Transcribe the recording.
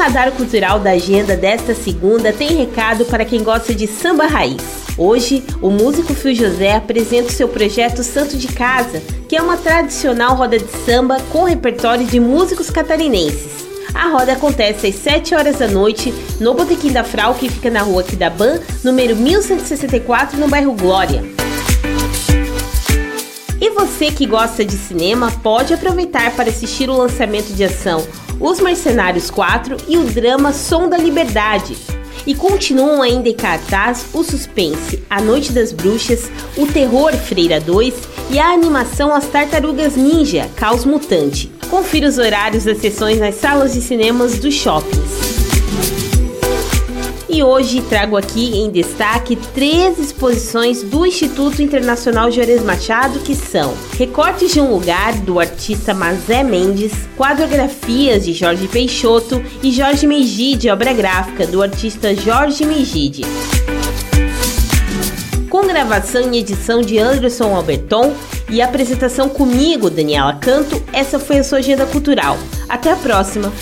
radar cultural da agenda desta segunda tem recado para quem gosta de samba raiz. Hoje, o músico Fio José apresenta o seu projeto Santo de Casa, que é uma tradicional roda de samba com repertório de músicos catarinenses. A roda acontece às 7 horas da noite no Botequim da Frau, que fica na rua Quidaban, número 1164, no bairro Glória. Você que gosta de cinema pode aproveitar para assistir o lançamento de ação Os Mercenários 4 e o drama Som da Liberdade. E continuam ainda em cartaz o suspense A Noite das Bruxas, o terror Freira 2 e a animação As Tartarugas Ninja Caos Mutante. Confira os horários das sessões nas salas de cinemas dos shoppings. E hoje trago aqui em destaque três exposições do Instituto Internacional Juarez Machado, que são Recortes de um Lugar, do artista Mazé Mendes, Quadrografias de Jorge Peixoto e Jorge Megide, obra gráfica do artista Jorge Megide. Com gravação e edição de Anderson Alberton e apresentação comigo, Daniela Canto, essa foi a sua agenda cultural. Até a próxima!